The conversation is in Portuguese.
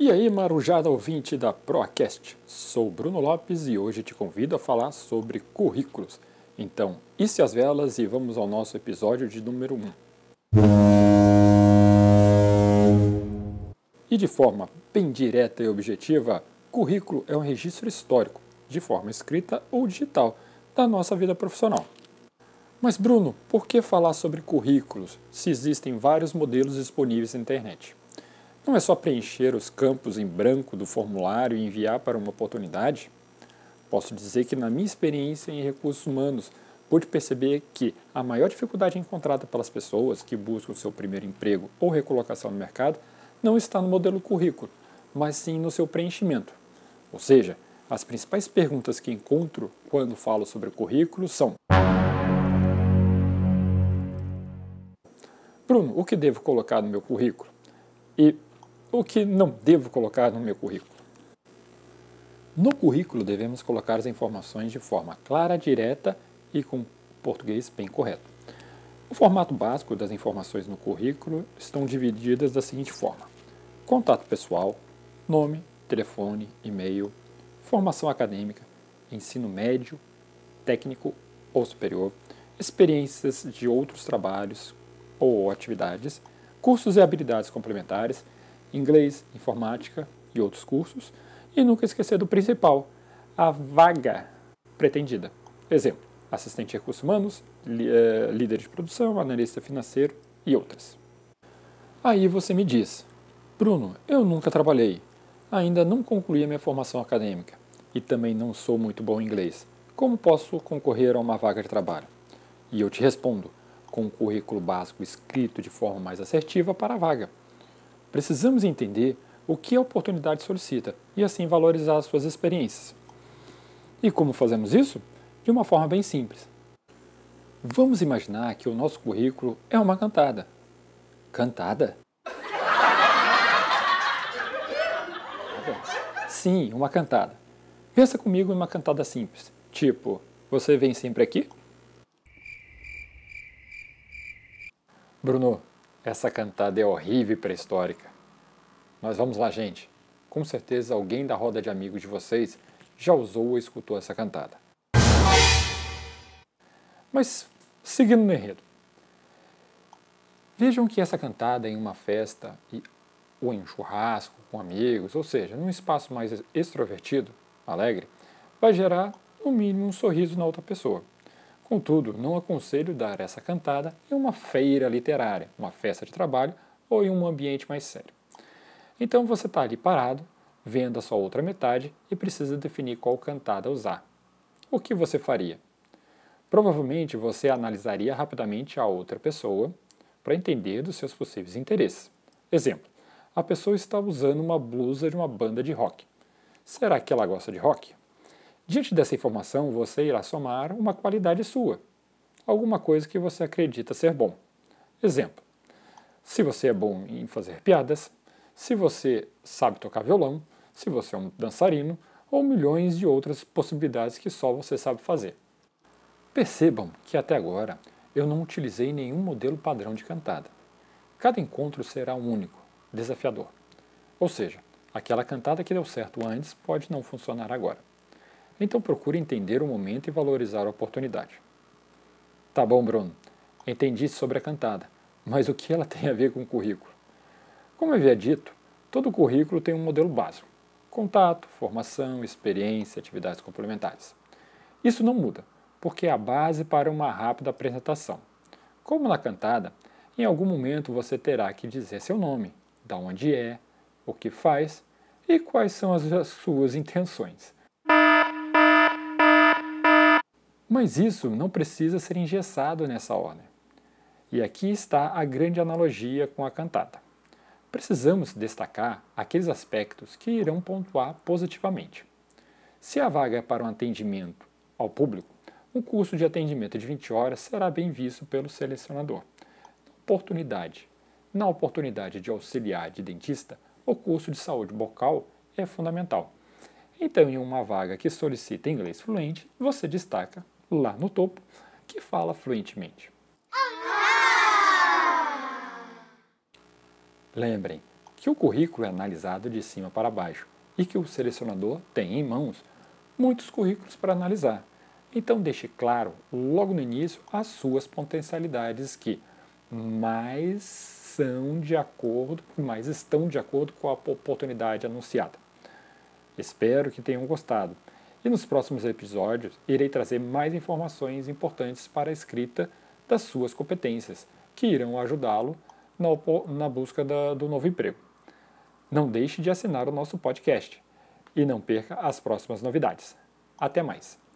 E aí, marujada ouvinte da Procast, sou Bruno Lopes e hoje te convido a falar sobre currículos. Então, isse as velas e vamos ao nosso episódio de número 1. E de forma bem direta e objetiva, currículo é um registro histórico, de forma escrita ou digital, da nossa vida profissional. Mas Bruno, por que falar sobre currículos se existem vários modelos disponíveis na internet? Não é só preencher os campos em branco do formulário e enviar para uma oportunidade? Posso dizer que, na minha experiência em recursos humanos, pude perceber que a maior dificuldade encontrada pelas pessoas que buscam seu primeiro emprego ou recolocação no mercado não está no modelo currículo, mas sim no seu preenchimento. Ou seja, as principais perguntas que encontro quando falo sobre currículo são: Bruno, o que devo colocar no meu currículo? E o que não devo colocar no meu currículo? No currículo devemos colocar as informações de forma clara, direta e com português bem correto. O formato básico das informações no currículo estão divididas da seguinte forma: contato pessoal, nome, telefone, e-mail, formação acadêmica, ensino médio, técnico ou superior, experiências de outros trabalhos ou atividades, cursos e habilidades complementares inglês, informática e outros cursos, e nunca esquecer do principal, a vaga pretendida. Exemplo, assistente de recursos humanos, eh, líder de produção, analista financeiro e outras. Aí você me diz, Bruno, eu nunca trabalhei, ainda não concluí a minha formação acadêmica e também não sou muito bom em inglês. Como posso concorrer a uma vaga de trabalho? E eu te respondo, com um currículo básico escrito de forma mais assertiva para a vaga. Precisamos entender o que a oportunidade solicita e assim valorizar as suas experiências. E como fazemos isso? De uma forma bem simples. Vamos imaginar que o nosso currículo é uma cantada. Cantada? Sim, uma cantada. Pensa comigo em uma cantada simples, tipo: Você vem sempre aqui? Bruno, essa cantada é horrível e pré-histórica. Mas vamos lá, gente. Com certeza alguém da roda de amigos de vocês já usou ou escutou essa cantada. Mas, seguindo no enredo. Vejam que essa cantada em uma festa ou em um churrasco com amigos, ou seja, num espaço mais extrovertido, alegre, vai gerar, no mínimo, um sorriso na outra pessoa. Contudo, não aconselho dar essa cantada em uma feira literária, uma festa de trabalho ou em um ambiente mais sério. Então você está ali parado, vendo a sua outra metade e precisa definir qual cantada usar. O que você faria? Provavelmente você analisaria rapidamente a outra pessoa para entender dos seus possíveis interesses. Exemplo: a pessoa está usando uma blusa de uma banda de rock. Será que ela gosta de rock? Diante dessa informação, você irá somar uma qualidade sua, alguma coisa que você acredita ser bom. Exemplo: se você é bom em fazer piadas, se você sabe tocar violão, se você é um dançarino, ou milhões de outras possibilidades que só você sabe fazer. Percebam que até agora eu não utilizei nenhum modelo padrão de cantada. Cada encontro será único, desafiador. Ou seja, aquela cantada que deu certo antes pode não funcionar agora. Então procure entender o momento e valorizar a oportunidade. Tá bom, Bruno. Entendi sobre a cantada, mas o que ela tem a ver com o currículo? Como eu havia dito, todo currículo tem um modelo básico: contato, formação, experiência, atividades complementares. Isso não muda, porque é a base para uma rápida apresentação. Como na cantada, em algum momento você terá que dizer seu nome, da onde é, o que faz e quais são as suas intenções. Mas isso não precisa ser engessado nessa ordem. E aqui está a grande analogia com a cantata. Precisamos destacar aqueles aspectos que irão pontuar positivamente. Se a vaga é para um atendimento ao público, um curso de atendimento de 20 horas será bem visto pelo selecionador. Na oportunidade, na oportunidade de auxiliar de dentista, o curso de saúde bucal é fundamental. Então, em uma vaga que solicita inglês fluente, você destaca lá no topo, que fala fluentemente. Lembrem, que o currículo é analisado de cima para baixo e que o selecionador tem em mãos muitos currículos para analisar. Então deixe claro logo no início as suas potencialidades que mais são de acordo, mais estão de acordo com a oportunidade anunciada. Espero que tenham gostado. E nos próximos episódios irei trazer mais informações importantes para a escrita das suas competências, que irão ajudá-lo na, busca da, do novo emprego. Não deixe de assinar o nosso podcast e não perca as próximas novidades. Até mais!